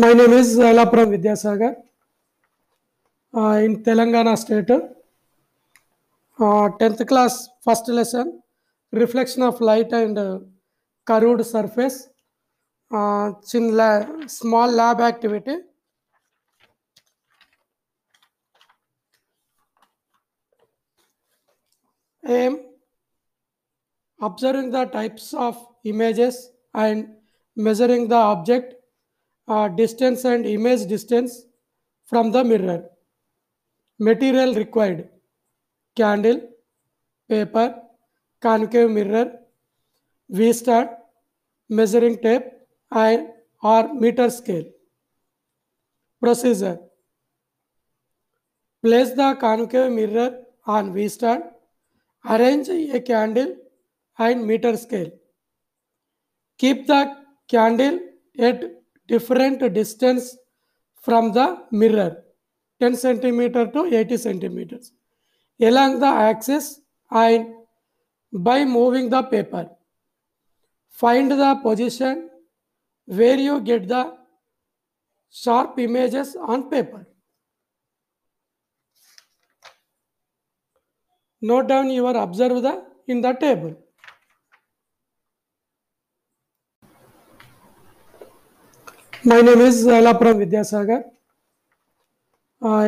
My name is Elapuram Vidyasagar in Telangana state tenth class first lesson reflection of light and curved surface చిన్న ల్యా small lab activity am observing the types of images and measuring the object uh, distance and image distance from the mirror. Material required candle, paper, concave mirror, V star, measuring tape, and or meter scale. Procedure Place the concave mirror on V stand. Arrange a candle and meter scale. Keep the candle at different distance from the mirror 10 centimeter to 80 centimeters along the axis and by moving the paper. Find the position where you get the sharp images on paper. Note down your observe the in the table. My name is Elapuram Vidyasagar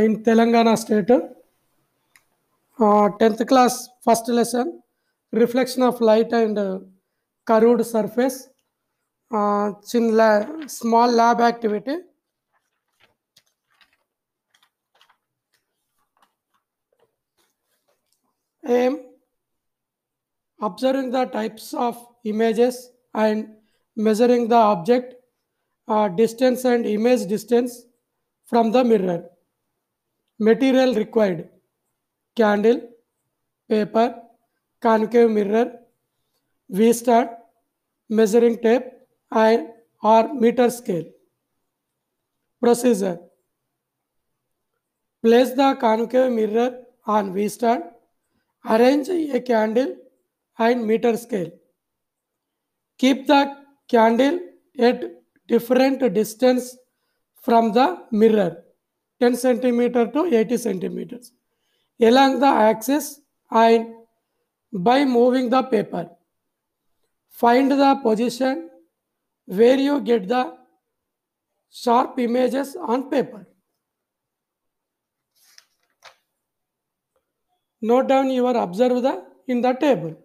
in Telangana state tenth class first lesson reflection of light and curved surface చిన్ ల్యా small lab activity am observing the types of images and measuring the object uh, distance and image distance from the mirror. Material required candle, paper, concave mirror, V star, measuring tape, and or meter scale. Procedure Place the concave mirror on V stand. Arrange a candle and meter scale. Keep the candle at different distance from the mirror 10 centimeter to 80 centimeters along the axis and by moving the paper. Find the position where you get the sharp images on paper. Note down your observe the in the table.